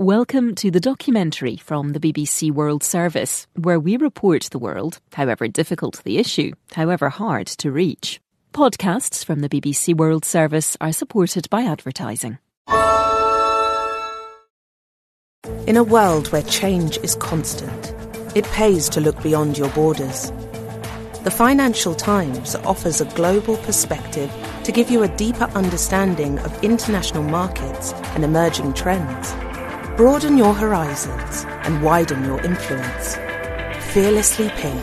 Welcome to the documentary from the BBC World Service, where we report the world, however difficult the issue, however hard to reach. Podcasts from the BBC World Service are supported by advertising. In a world where change is constant, it pays to look beyond your borders. The Financial Times offers a global perspective to give you a deeper understanding of international markets and emerging trends. Broaden your horizons and widen your influence. Fearlessly Pink.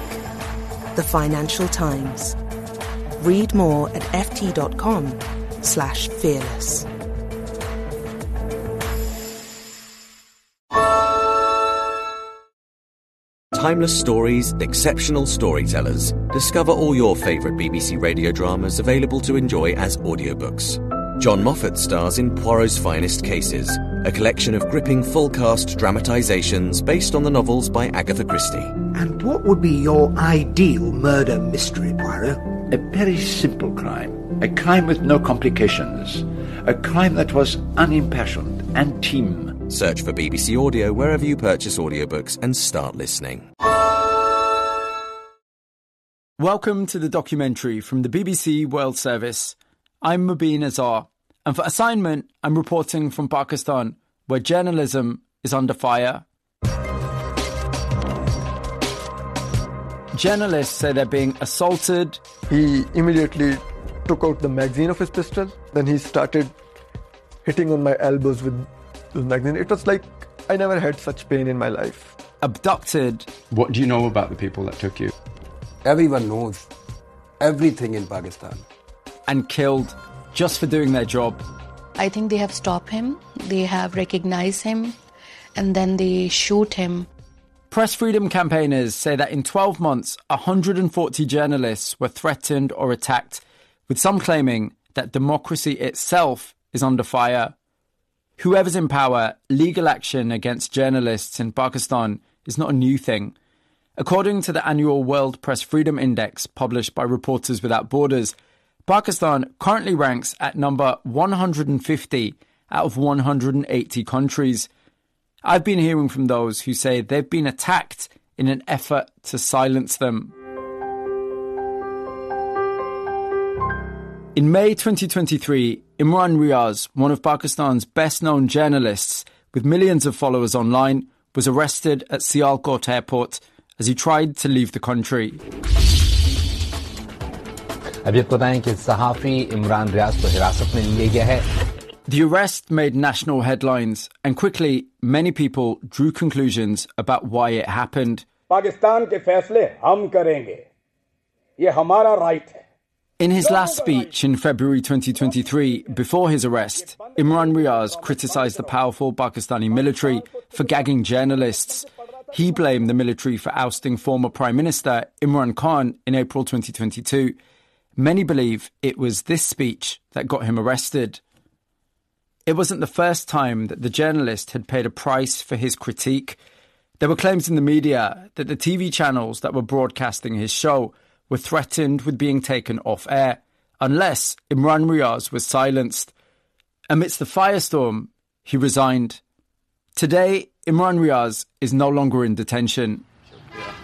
The Financial Times. Read more at ft.com slash fearless. Timeless stories, exceptional storytellers. Discover all your favourite BBC radio dramas available to enjoy as audiobooks. John Moffat stars in Poirot's Finest Cases, a collection of gripping full cast dramatisations based on the novels by Agatha Christie. And what would be your ideal murder mystery, Poirot? A very simple crime. A crime with no complications. A crime that was unimpassioned and team. Search for BBC Audio wherever you purchase audiobooks and start listening. Welcome to the documentary from the BBC World Service. I'm Mobeen Azhar, and for assignment, I'm reporting from Pakistan, where journalism is under fire. Journalists say they're being assaulted. He immediately took out the magazine of his pistol. Then he started hitting on my elbows with the magazine. It was like I never had such pain in my life. Abducted. What do you know about the people that took you? Everyone knows everything in Pakistan. And killed just for doing their job. I think they have stopped him, they have recognized him, and then they shoot him. Press freedom campaigners say that in 12 months, 140 journalists were threatened or attacked, with some claiming that democracy itself is under fire. Whoever's in power, legal action against journalists in Pakistan is not a new thing. According to the annual World Press Freedom Index published by Reporters Without Borders, Pakistan currently ranks at number 150 out of 180 countries. I've been hearing from those who say they've been attacked in an effort to silence them. In May 2023, Imran Riaz, one of Pakistan's best known journalists with millions of followers online, was arrested at Sialkot airport as he tried to leave the country. The arrest made national headlines, and quickly many people drew conclusions about why it happened. Pakistan के फैसले हम करेंगे ये हमारा right है In his last speech in February 2023, before his arrest, Imran Riaz criticized the powerful Pakistani military for gagging journalists. He blamed the military for ousting former Prime Minister Imran Khan in April 2022. Many believe it was this speech that got him arrested. It wasn't the first time that the journalist had paid a price for his critique. There were claims in the media that the TV channels that were broadcasting his show were threatened with being taken off air unless Imran Riaz was silenced. Amidst the firestorm, he resigned. Today, Imran Riaz is no longer in detention.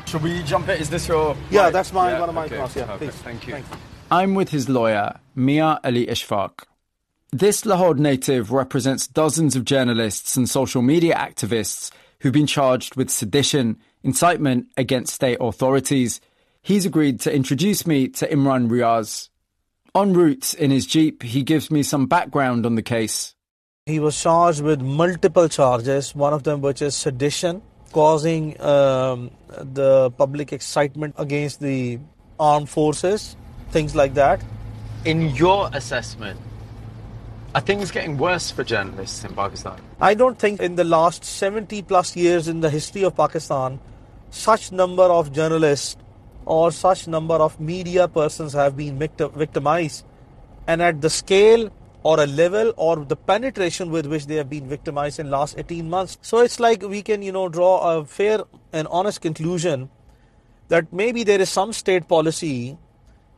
Should we jump it? Is this your. Yeah, mic? that's my, yeah, one of my okay, cars. Yeah, perfect. please. Thank you. Thanks. I'm with his lawyer, Mian Ali Ashfaq. This Lahore native represents dozens of journalists and social media activists who've been charged with sedition, incitement against state authorities. He's agreed to introduce me to Imran Riaz. En route in his Jeep, he gives me some background on the case. He was charged with multiple charges, one of them which is sedition, causing um, the public excitement against the armed forces, things like that. In your assessment, are things getting worse for journalists in Pakistan? I don't think in the last 70 plus years in the history of Pakistan, such number of journalists or such number of media persons have been victim, victimized and at the scale or a level or the penetration with which they have been victimized in last 18 months so it's like we can you know draw a fair and honest conclusion that maybe there is some state policy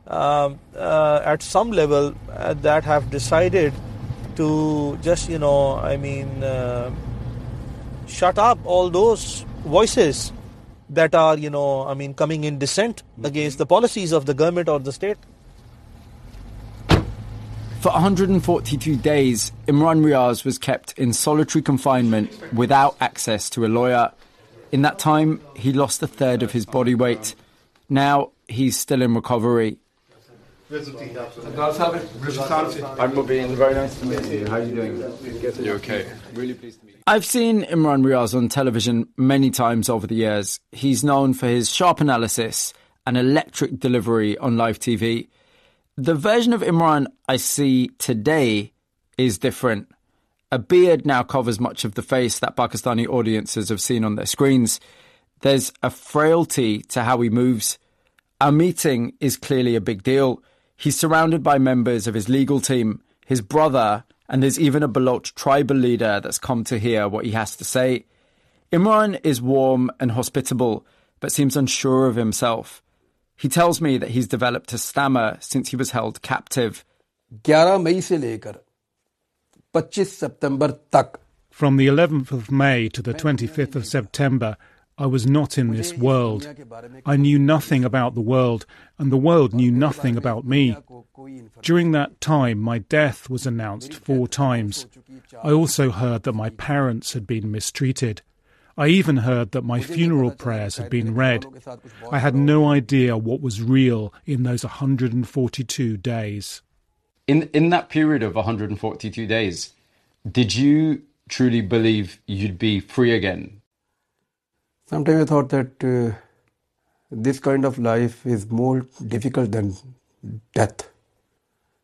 um, uh, at some level uh, that have decided to just you know i mean uh, shut up all those voices that are, you know, I mean, coming in dissent against the policies of the government or the state. For 142 days, Imran Riaz was kept in solitary confinement without access to a lawyer. In that time, he lost a third of his body weight. Now he's still in recovery. I'm Mobeen. Very nice to meet you. How are you doing? You okay? Really pleased to meet you. I've seen Imran Riaz on television many times over the years. He's known for his sharp analysis and electric delivery on live TV. The version of Imran I see today is different. A beard now covers much of the face that Pakistani audiences have seen on their screens. There's a frailty to how he moves. Our meeting is clearly a big deal. He's surrounded by members of his legal team, his brother, and there's even a Baloch tribal leader that's come to hear what he has to say. Imran is warm and hospitable, but seems unsure of himself. He tells me that he's developed a stammer since he was held captive. From the 11th of May to the 25th of September, I was not in this world. I knew nothing about the world, and the world knew nothing about me. During that time, my death was announced four times. I also heard that my parents had been mistreated. I even heard that my funeral prayers had been read. I had no idea what was real in those 142 days. In in that period of 142 days, did you truly believe you'd be free again? Sometimes I thought that uh, this kind of life is more difficult than death.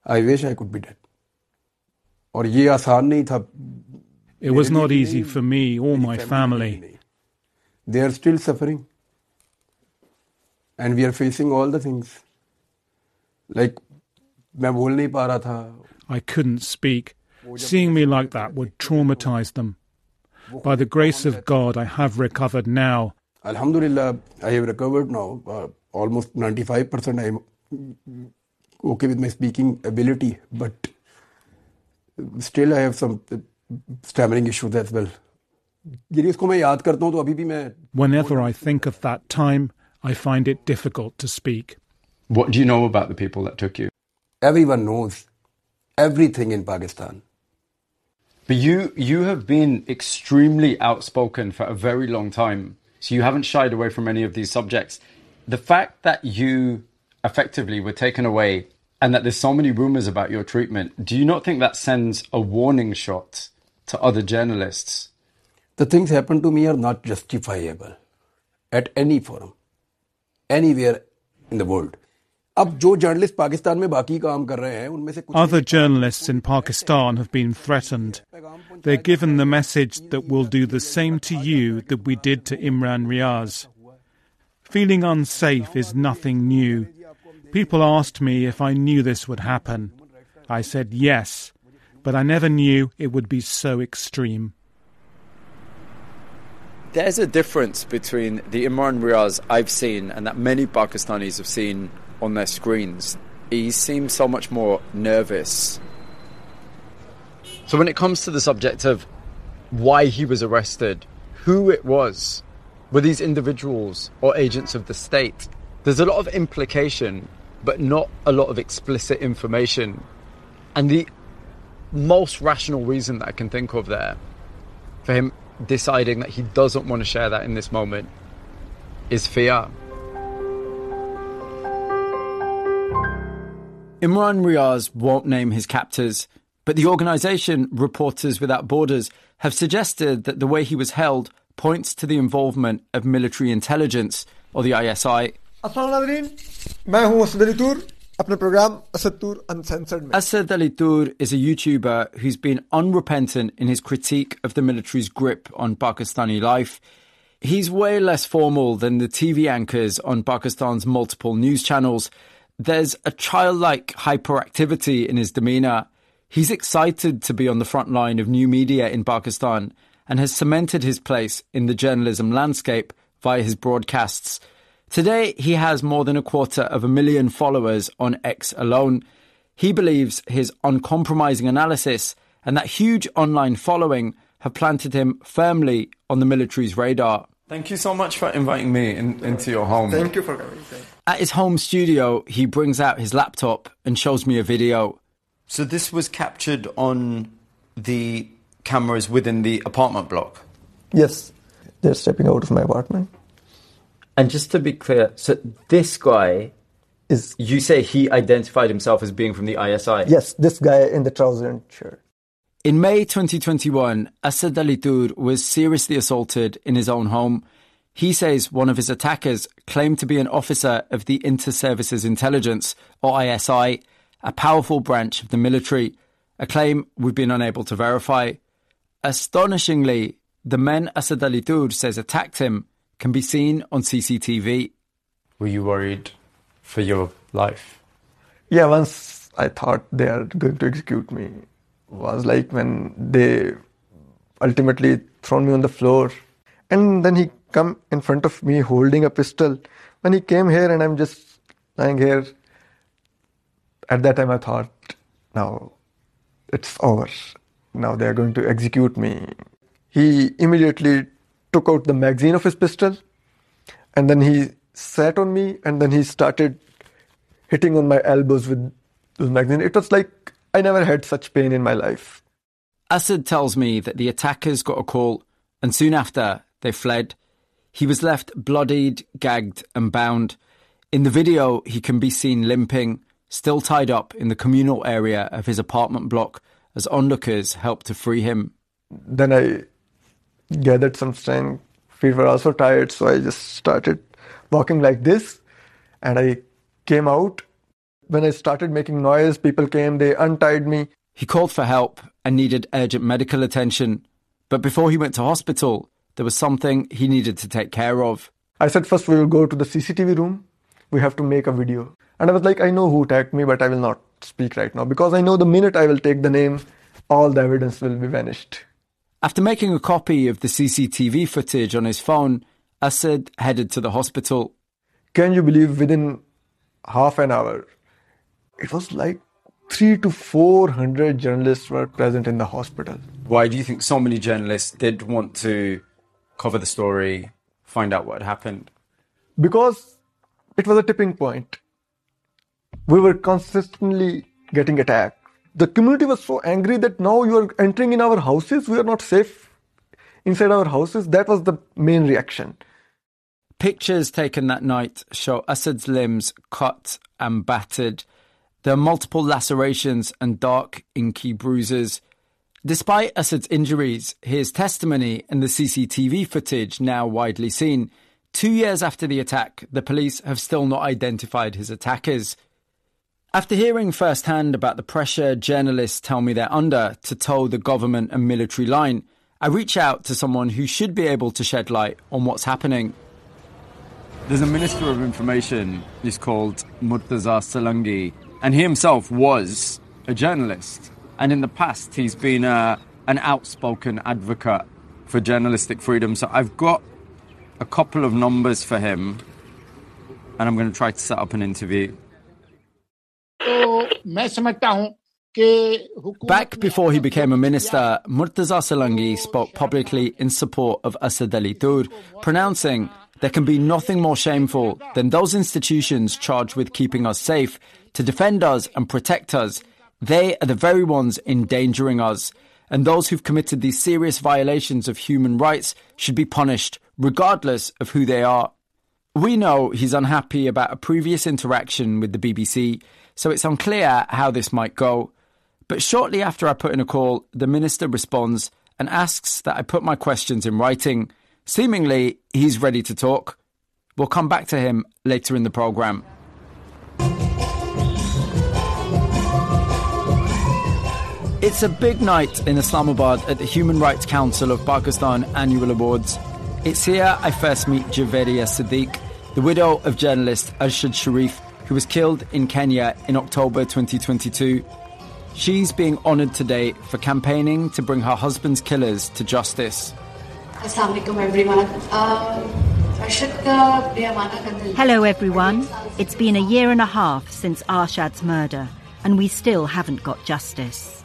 I wish I could be dead. और ये आसान नहीं था It was not easy for me or my family. They are still suffering. And we are facing all the things. Like मैं बोल नहीं पा रहा था I couldn't speak. Seeing me like that would traumatize them. By the grace of God, I have recovered now. Alhamdulillah, I have recovered now. Uh, almost 95% I am okay with my speaking ability, but still I have some uh, stammering issues as well. Whenever I think of that time, I find it difficult to speak. What do you know about the people that took you? Everyone knows everything in Pakistan. But you you have been extremely outspoken for a very long time. So you haven't shied away from any of these subjects. The fact that you effectively were taken away and that there's so many rumors about your treatment, do you not think that sends a warning shot to other journalists? The things happened to me are not justifiable at any forum, anywhere in the world. Other journalists in Pakistan have been threatened. They're given the message that we'll do the same to you that we did to Imran Riaz. Feeling unsafe is nothing new. People asked me if I knew this would happen. I said yes, but I never knew it would be so extreme. There's a difference between the Imran Riaz I've seen and that many Pakistanis have seen on their screens. He seems so much more nervous. So, when it comes to the subject of why he was arrested, who it was, were these individuals or agents of the state? There's a lot of implication, but not a lot of explicit information. And the most rational reason that I can think of there for him deciding that he doesn't want to share that in this moment is fear. Imran Riaz won't name his captors, but the organisation Reporters Without Borders have suggested that the way he was held points to the involvement of military intelligence or the ISI. Asad Ali Toor is a YouTuber who's been unrepentant in his critique of the military's grip on Pakistani life. He's way less formal than the TV anchors on Pakistan's multiple news channels, there's a childlike hyperactivity in his demeanour. He's excited to be on the front line of new media in Pakistan and has cemented his place in the journalism landscape via his broadcasts. Today, he has more than a quarter of a million followers on X alone. He believes his uncompromising analysis and that huge online following have planted him firmly on the military's radar. Thank you so much for inviting me in, into your home. Thank you for coming. At his home studio, he brings out his laptop and shows me a video. So this was captured on the cameras within the apartment block? Yes, they're stepping out of my apartment. And just to be clear, so this guy is. You say he identified himself as being from the ISI? Yes, this guy in the trouser and shirt. In May 2021, Asad Ali Toor was seriously assaulted in his own home. He says one of his attackers claimed to be an officer of the Inter-Services Intelligence, or ISI, a powerful branch of the military, a claim we've been unable to verify. Astonishingly, the men Asad Ali Toor says attacked him can be seen on CCTV. Were you worried for your life? Yeah, once I thought they are going to execute me, was like when they ultimately thrown me on the floor, and then he come in front of me holding a pistol. When he came here and I'm just lying here, at that time I thought, now it's over. Now they are going to execute me. He immediately took out the magazine of his pistol and then he sat on me and then he started hitting on my elbows with the magazine. It was like I never had such pain in my life. Asad tells me that the attackers got a call and soon after they fled. He was left bloodied, gagged, and bound. In the video, he can be seen limping, still tied up in the communal area of his apartment block as onlookers helped to free him. Then I gathered some strength. Feet were also tired, so I just started walking like this. And I came out. When I started making noise, people came, they untied me. He called for help and needed urgent medical attention. But before he went to hospital, there was something he needed to take care of. I said, first we will go to the CCTV room. We have to make a video. And I was like, I know who attacked me, but I will not speak right now because I know the minute I will take the name, all the evidence will be vanished. After making a copy of the CCTV footage on his phone, Asad headed to the hospital. Can you believe within half an hour, it was like three to four hundred journalists were present in the hospital. Why do you think so many journalists did want to cover the story, find out what had happened? Because it was a tipping point. We were consistently getting attacked. The community was so angry that now you are entering in our houses, we are not safe inside our houses. That was the main reaction. Pictures taken that night show Asad's limbs cut and battered. There are multiple lacerations and dark, inky bruises. Despite Asad's injuries, his testimony and the CCTV footage now widely seen, two years after the attack, the police have still not identified his attackers. After hearing firsthand about the pressure journalists tell me they're under to toe the government and military line, I reach out to someone who should be able to shed light on what's happening. There's a Minister of Information, he's called Murtaza Salangi, and he himself was a journalist. And in the past, he's been a, an outspoken advocate for journalistic freedom. So I've got a couple of numbers for him, and I'm going to try to set up an interview. Back before he became a minister, Murtaza Salangi spoke publicly in support of Asad Ali Toor, pronouncing there can be nothing more shameful than those institutions charged with keeping us safe, to defend us and protect us. They are the very ones endangering us. And those who've committed these serious violations of human rights should be punished, regardless of who they are. We know he's unhappy about a previous interaction with the BBC, so it's unclear how this might go. But shortly after I put in a call, the minister responds and asks that I put my questions in writing. Seemingly, he's ready to talk. We'll come back to him later in the programme. It's a big night in Islamabad at the Human Rights Council of Pakistan Annual Awards. It's here I first meet Javeria Siddique, the widow of journalist Arshad Sharif, who was killed in Kenya in October 2022. She's being honoured today for campaigning to bring her husband's killers to justice. Hello, everyone. It's been a year and a half since Arshad's murder, and we still haven't got justice.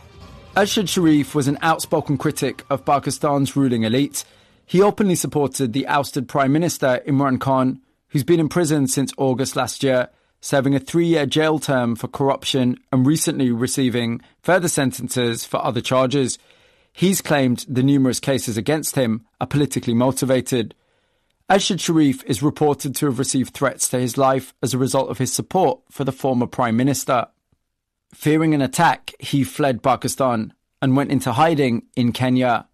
Arshad Sharif was an outspoken critic of Pakistan's ruling elite. He openly supported the ousted Prime Minister Imran Khan, who's been in prison since August last year, serving a three year jail term for corruption and recently receiving further sentences for other charges. He's claimed the numerous cases against him are politically motivated. Arshad Sharif is reported to have received threats to his life as a result of his support for the former Prime Minister. Fearing an attack, he fled Pakistan and went into hiding in Kenya.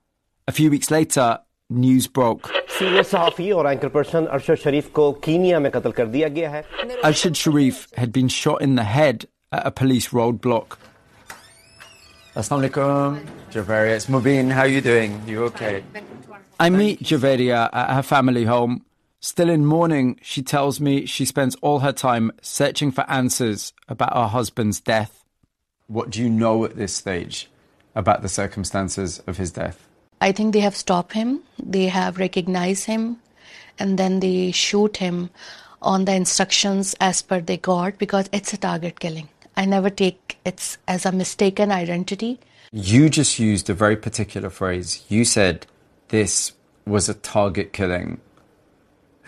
A few weeks later, news broke. Arshad Sharif had been shot in the head at a police roadblock. Assalamu alaikum. Javeria, it's Mobeen. How are you doing? You okay? I meet Javeria at her family home. Still in mourning, she tells me she spends all her time searching for answers about her husband's death. What do you know at this stage about the circumstances of his death? I think they have stopped him, they have recognized him, and then they shoot him on the instructions as per they got because it's a target killing. I never take it as a mistaken identity. You just used a very particular phrase. You said this was a target killing.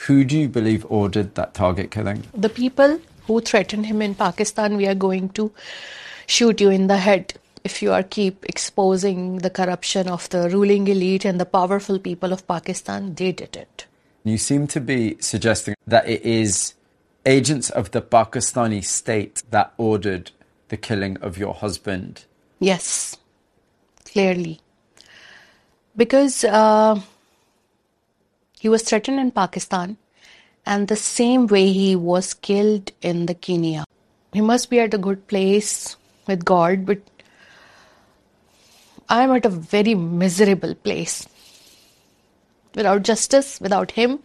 Who do you believe ordered that target killing? The people who threatened him in Pakistan, we are going to shoot you in the head if you are keep exposing the corruption of the ruling elite and the powerful people of Pakistan, they did it. You seem to be suggesting that it is agents of the Pakistani state that ordered the killing of your husband. Yes, clearly. Because uh, he was threatened in Pakistan, and the same way he was killed in the Kenya. He must be at a good place with God, but I'm at a very miserable place. Without justice, without Him,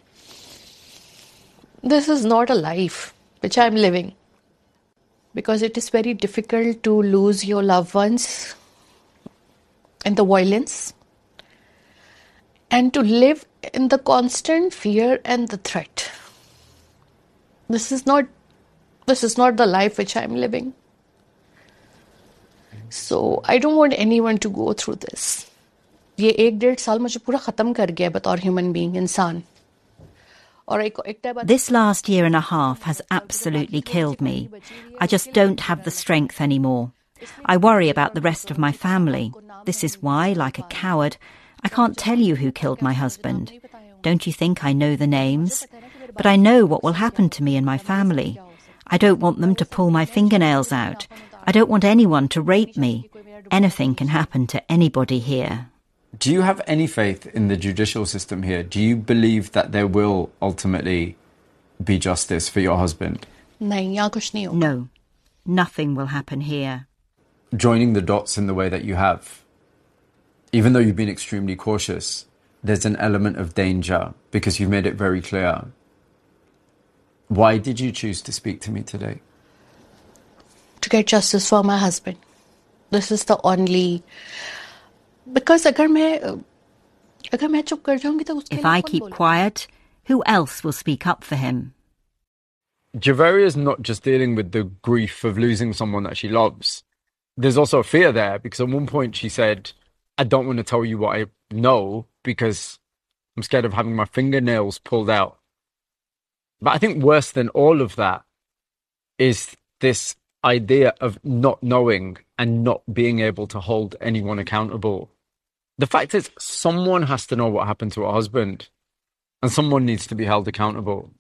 this is not a life which I'm living. Because it is very difficult to lose your loved ones in the violence and to live in the constant fear and the threat. This is not this is not the life which I'm living. So I don't want anyone to go through this. ये एक डेढ़ साल मुझे पूरा ख़त्म कर गया बतौर ह्यूमन बीइंग इंसान this last year and a half has absolutely killed me. I just don't have the strength anymore. I worry about the rest of my family. This is why, like a coward, I can't tell you who killed my husband. Don't you think I know the names? But I know what will happen to me and my family. I don't want them to pull my fingernails out. I don't want anyone to rape me. Anything can happen to anybody here. Do you have any faith in the judicial system here? Do you believe that there will ultimately be justice for your husband? No, nothing will happen here. Joining the dots in the way that you have, even though you've been extremely cautious, there's an element of danger because you've made it very clear. Why did you choose to speak to me today? to get justice for my husband. This is the only because अगर मैं अगर मैं चुप कर जाऊंगी तो उसके If I keep quiet, who else will speak up for him? Javaria is not just dealing with the grief of losing someone that she loves. There's also a fear there because at one point she said, I don't want to tell you what I know because I'm scared of having my fingernails pulled out. But I think worse than all of that is this idea of not knowing and not being able to hold anyone accountable. the fact is, someone has to know what happened to her husband, and someone needs to be held accountable.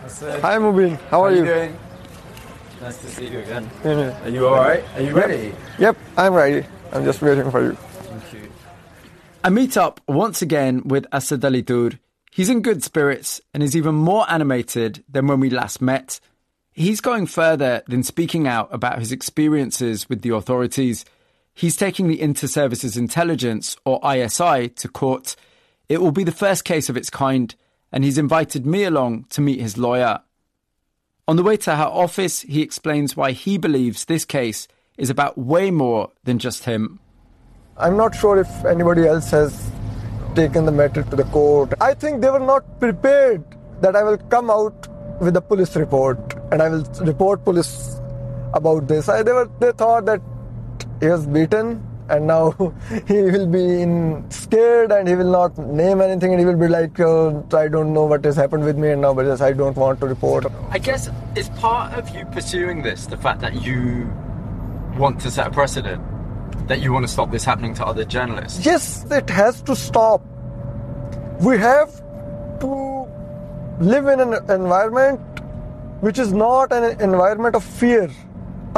Hi, Mobeen. How, are, you you? doing? Nice to see you again. Yeah. Are you all right? Are you ready? Yep, I'm ready. I'm just waiting for you. Thank you. I meet up once again with Asad Ali Toor. He's in good spirits and is even more animated than when we last met. He's going further than speaking out about his experiences with the authorities. He's taking the Inter-Services Intelligence, or ISI, to court. It will be the first case of its kind, and he's invited me along to meet his lawyer. On the way to her office, he explains why he believes this case is about way more than just him. I'm not sure if anybody else has taken the matter to the court. I think they were not prepared that I will come out with a police report and I will report police about this. I, they were they thought that he was beaten and now he will be in scared and he will not name anything and he will be like oh, i don't know what has happened with me and now but yes, i don't want to report. I guess is part of you pursuing this the fact that you want to set a precedent that you want to stop this happening to other journalists? Yes it has to stop. We have to live in an environment which is not an environment of fear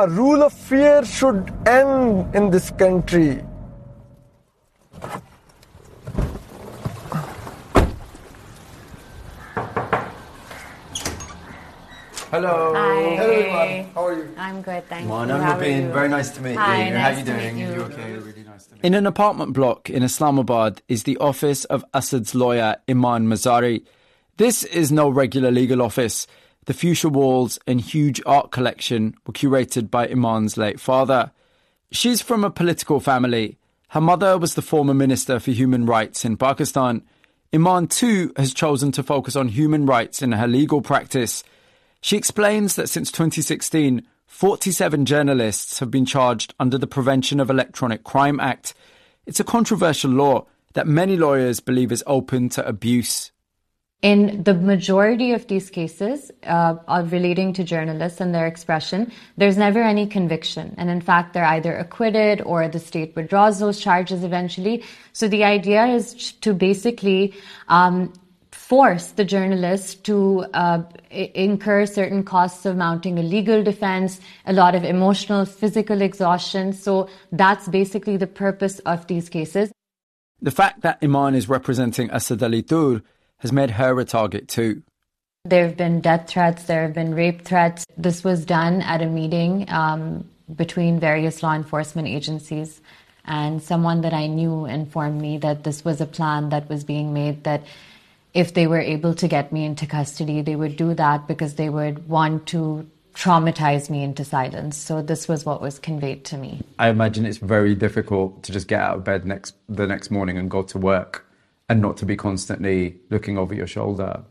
a rule of fear should end in this country. Hello. Hi. Hello everyone. How are you? I'm good, thank My you. name How is are you? Very nice to meet Hi, you. nice How are you to doing? meet You you. okay? Really nice to meet you. In an apartment block in Islamabad is the office of Asad's lawyer, Iman Mazari. This is no regular legal office. The fuchsia walls and huge art collection were curated by Iman's late father. She's from a political family. Her mother was the former Minister for Human Rights in Pakistan. Iman, too, has chosen to focus on human rights in her legal practice. She explains that since 2016, 47 journalists have been charged under the Prevention of Electronic Crime Act. It's a controversial law that many lawyers believe is open to abuse. In the majority of these cases uh, relating to journalists and their expression, there's never any conviction. And in fact, they're either acquitted or the state withdraws those charges eventually. So the idea is to basically um, force the journalist to uh, incur certain costs of mounting a legal defense, a lot of emotional, physical exhaustion. So that's basically the purpose of these cases. The fact that Iman is representing Asad Ali Toor has made her a target too. There have been death threats, there have been rape threats. This was done at a meeting um, between various law enforcement agencies. And someone that I knew informed me that this was a plan that was being made that if they were able to get me into custody, they would do that because they would want to traumatize me into silence. So this was what was conveyed to me. I imagine it's very difficult to just get out of bed next the next morning and go to work and not to be constantly looking over your shoulder.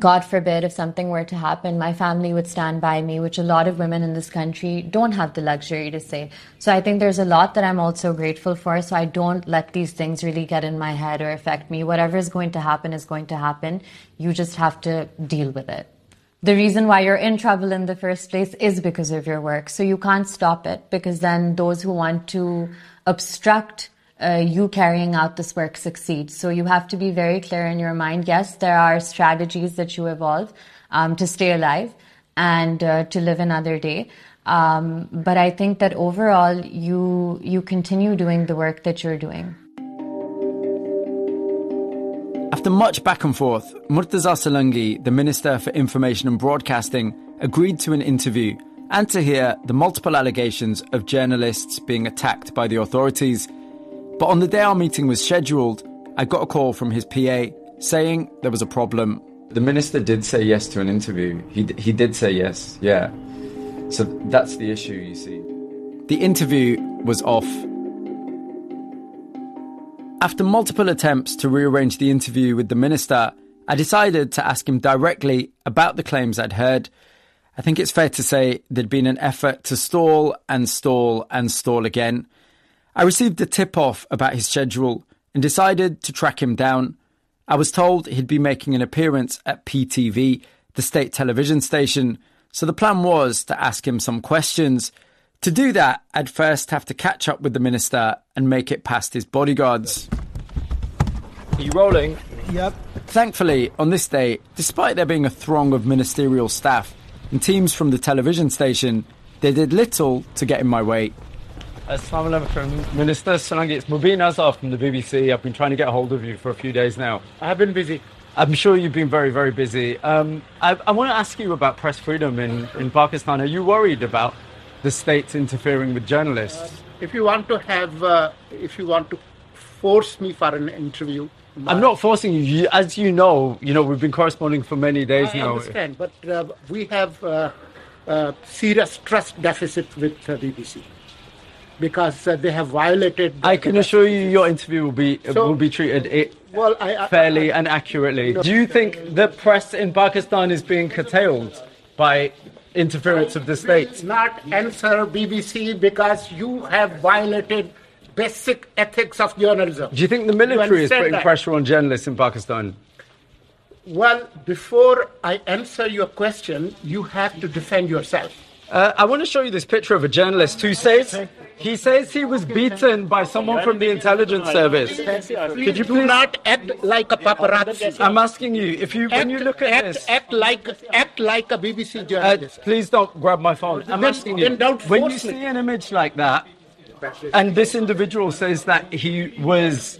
God forbid if something were to happen, my family would stand by me, which a lot of women in this country don't have the luxury to say. So I think there's a lot that I'm also grateful for. So I don't let these things really get in my head or affect me. Whatever is going to happen is going to happen. You just have to deal with it. The reason why you're in trouble in the first place is because of your work. So you can't stop it because then those who want to obstruct uh, you carrying out this work succeed. So you have to be very clear in your mind. Yes, there are strategies that you evolve um, to stay alive and uh, to live another day. Um, but I think that overall, you you continue doing the work that you're doing. After much back and forth, Murtaza Salangi, the Minister for Information and Broadcasting, agreed to an interview and to hear the multiple allegations of journalists being attacked by the authorities. But on the day our meeting was scheduled, I got a call from his PA saying there was a problem. The minister did say yes to an interview. He, d- he did say yes, yeah. So that's the issue, you see. The interview was off. After multiple attempts to rearrange the interview with the minister, I decided to ask him directly about the claims I'd heard. I think it's fair to say there'd been an effort to stall and stall and stall again. I received a tip off about his schedule and decided to track him down. I was told he'd be making an appearance at PTV, the state television station, so the plan was to ask him some questions. To do that, I'd first have to catch up with the minister and make it past his bodyguards. Are you rolling? Yep. Thankfully, on this day, despite there being a throng of ministerial staff and teams from the television station, they did little to get in my way. Assalamu alaikum, Minister Salangi. It's Mobeen Azhar from the BBC. I've been trying to get a hold of you for a few days now. I have been busy. I'm sure you've been very, very busy. Um, I, I want to ask you about press freedom in, in Pakistan. Are you worried about the state interfering with journalists? If you want to have, uh, if you want to force me for an interview, I'm not forcing you. you. As you know, you know we've been corresponding for many days I now. understand, but uh, we have uh, uh, serious trust deficit with uh, BBC because uh, they have violated. I can assure you, your interview will be So- will be treated i Well, I, I, fairly and accurately. No. Do you think the press in Pakistan is being curtailed by interference of the state. Not answer BBC because you have violated basic ethics of journalism. Do you think the military is putting that? pressure on journalists in Pakistan? Well, before I answer your question, you have to defend yourself. Uh, I want to show you this picture of a journalist who says he says he was beaten by someone from the intelligence service. Could you do not act like a paparazzi? I'm asking you if you when you look at act, this. act like act like a BBC Uh, journalist. please don't grab my phone. I'm Then- asking you. when you see an image like that, and this individual says that he was.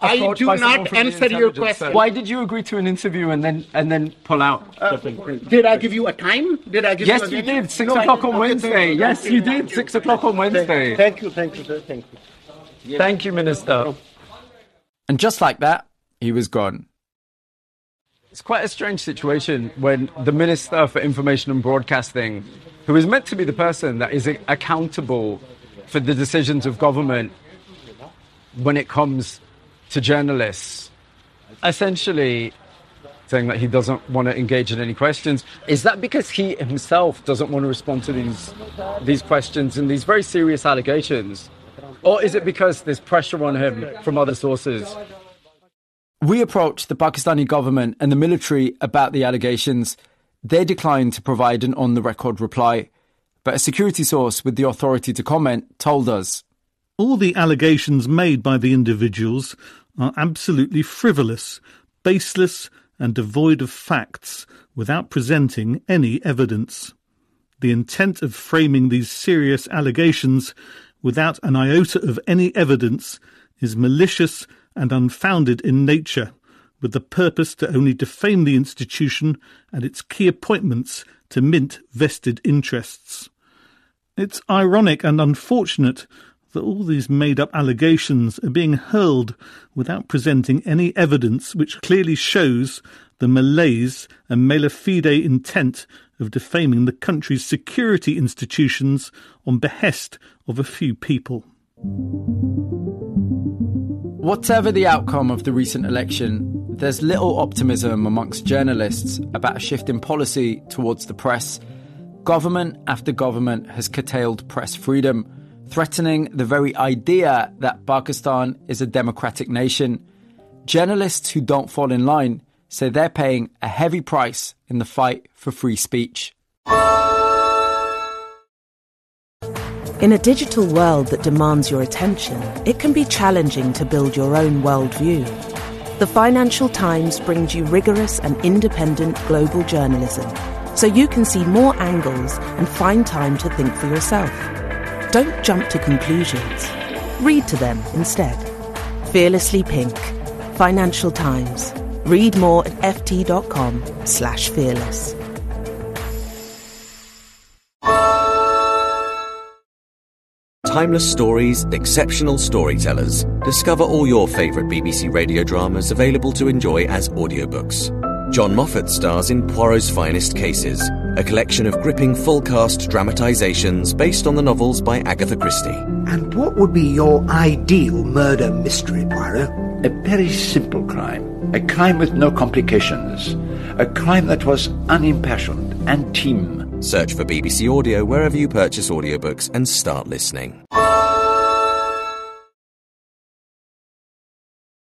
I do not answer your question. Why did you agree to an interview and then and then pull out? Uh, did I give you a time? Did I give yes, you? a you did. Six No, o'clock on not. Wednesday. Yes, you did. Six o'clock on Wednesday. Thank you, thank you, sir. Thank you. Thank you, Minister. And just like that, he was gone. It's quite a strange situation when the Minister for Information and Broadcasting, who is meant to be the person that is accountable for the decisions of government when it comes to journalists, essentially saying that he doesn't want to engage in any questions. Is that because he himself doesn't want to respond to these these questions and these very serious allegations? Or is it because there's pressure on him from other sources? We approached the Pakistani government and the military about the allegations. They declined to provide an on the record reply. But a security source with the authority to comment told us All the allegations made by the individuals are absolutely frivolous, baseless, and devoid of facts without presenting any evidence. The intent of framing these serious allegations without an iota of any evidence is malicious and unfounded in nature, with the purpose to only defame the institution and its key appointments to mint vested interests. It's ironic and unfortunate that all these made up allegations are being hurled without presenting any evidence which clearly shows the malaise and mala fide intent of defaming the country's security institutions on behest of a few people. Whatever the outcome of the recent election, there's little optimism amongst journalists about a shift in policy towards the press. Government after government has curtailed press freedom, threatening the very idea that Pakistan is a democratic nation. Journalists who don't fall in line say they're paying a heavy price in the fight for free speech. In a digital world that demands your attention, it can be challenging to build your own worldview. The Financial Times brings you rigorous and independent global journalism so you can see more angles and find time to think for yourself. Don't jump to conclusions. Read to them instead. Fearlessly Pink. Financial Times. Read more at ft.com slash fearless. Timeless stories, exceptional storytellers. Discover all your favourite BBC radio dramas available to enjoy as audiobooks. John Moffat stars in Poirot's Finest Cases, a collection of gripping full cast dramatisations based on the novels by Agatha Christie. And what would be your ideal murder mystery, Poirot? A very simple crime. A crime with no complications. A crime that was unimpassioned and team. Search for BBC Audio wherever you purchase audiobooks and start listening.